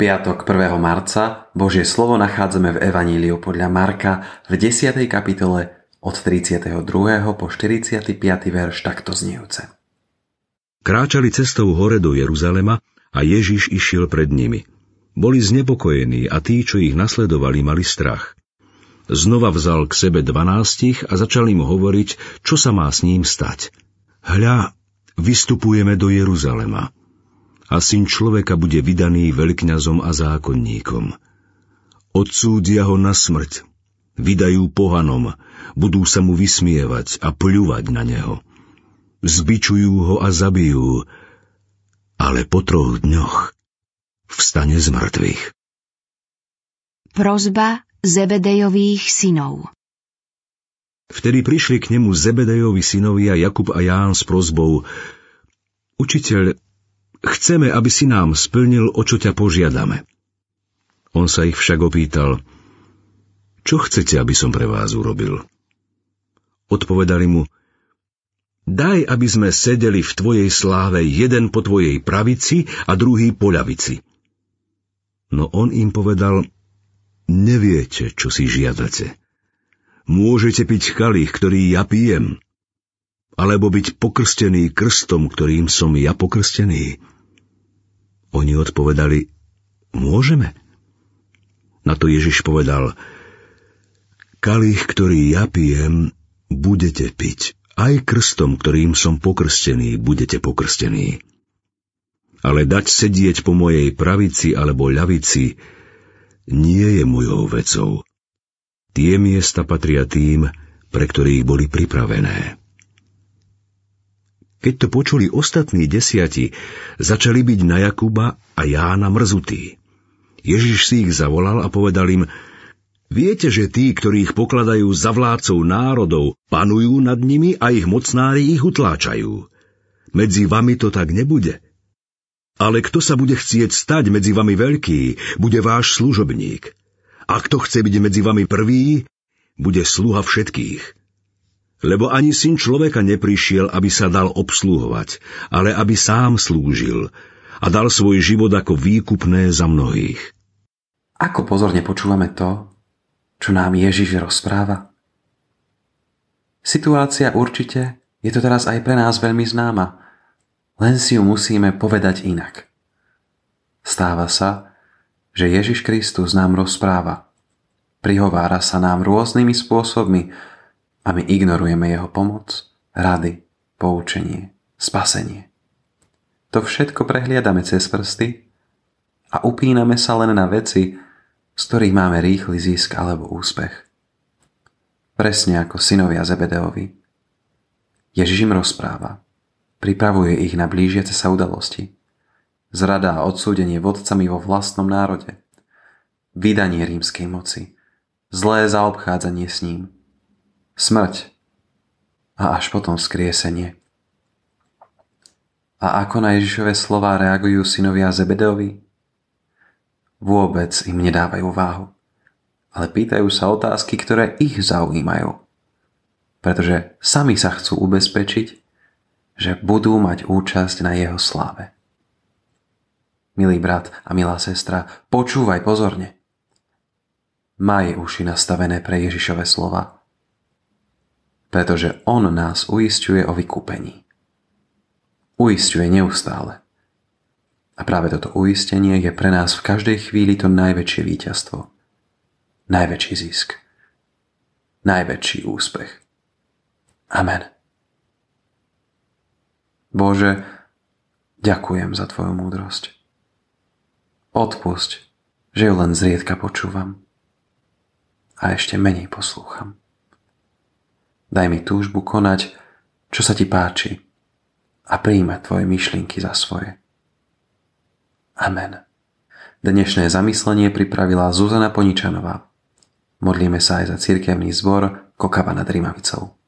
piatok 1. marca Božie slovo nachádzame v Evaníliu podľa Marka v 10. kapitole od 32. po 45. verš takto znievce. Kráčali cestou hore do Jeruzalema a Ježiš išiel pred nimi. Boli znepokojení a tí, čo ich nasledovali, mali strach. Znova vzal k sebe dvanástich a začal im hovoriť, čo sa má s ním stať. Hľa, vystupujeme do Jeruzalema a syn človeka bude vydaný veľkňazom a zákonníkom. Odsúdia ho na smrť, vydajú pohanom, budú sa mu vysmievať a pľúvať na neho. Zbičujú ho a zabijú, ale po troch dňoch vstane z mŕtvych. Prozba Zebedejových synov Vtedy prišli k nemu Zebedejovi synovia Jakub a Ján s prozbou Učiteľ, Chceme, aby si nám splnil, o čo ťa požiadame. On sa ich však opýtal, čo chcete, aby som pre vás urobil? Odpovedali mu, daj, aby sme sedeli v tvojej sláve jeden po tvojej pravici a druhý po ľavici. No on im povedal, neviete, čo si žiadate. Môžete piť kalich, ktorý ja pijem, alebo byť pokrstený krstom, ktorým som ja pokrstený. Oni odpovedali, môžeme. Na to Ježiš povedal, kalich, ktorý ja pijem, budete piť. Aj krstom, ktorým som pokrstený, budete pokrstení. Ale dať sedieť po mojej pravici alebo ľavici nie je mojou vecou. Tie miesta patria tým, pre ktorých boli pripravené. Keď to počuli ostatní desiati, začali byť na Jakuba a Jána mrzutí. Ježiš si ich zavolal a povedal im, Viete, že tí, ktorých pokladajú za vládcov národov, panujú nad nimi a ich mocnári ich utláčajú. Medzi vami to tak nebude. Ale kto sa bude chcieť stať medzi vami veľký, bude váš služobník. A kto chce byť medzi vami prvý, bude sluha všetkých. Lebo ani syn človeka neprišiel, aby sa dal obsluhovať, ale aby sám slúžil a dal svoj život ako výkupné za mnohých. Ako pozorne počúvame to, čo nám Ježiš rozpráva? Situácia určite je to teraz aj pre nás veľmi známa, len si ju musíme povedať inak. Stáva sa, že Ježiš Kristus nám rozpráva. Prihovára sa nám rôznymi spôsobmi, a my ignorujeme jeho pomoc, rady, poučenie, spasenie. To všetko prehliadame cez prsty a upíname sa len na veci, z ktorých máme rýchly zisk alebo úspech. Presne ako synovia Zebedeovi. Ježiš im rozpráva. Pripravuje ich na blížiace sa udalosti. Zrada a odsúdenie vodcami vo vlastnom národe. Vydanie rímskej moci. Zlé zaobchádzanie s ním – smrť a až potom skriesenie. A ako na Ježišové slová reagujú synovia Zebedeovi? Vôbec im nedávajú váhu, ale pýtajú sa otázky, ktoré ich zaujímajú. Pretože sami sa chcú ubezpečiť, že budú mať účasť na jeho sláve. Milý brat a milá sestra, počúvaj pozorne. Maj uši nastavené pre Ježišove slova pretože On nás uistuje o vykúpení. Uistuje neustále. A práve toto uistenie je pre nás v každej chvíli to najväčšie víťazstvo. Najväčší zisk. Najväčší úspech. Amen. Bože, ďakujem za Tvoju múdrosť. Odpusť, že ju len zriedka počúvam a ešte menej poslúcham. Daj mi túžbu konať, čo sa ti páči a príjmať tvoje myšlienky za svoje. Amen. Dnešné zamyslenie pripravila Zuzana Poničanová. Modlíme sa aj za cirkevný zbor Kokava nad you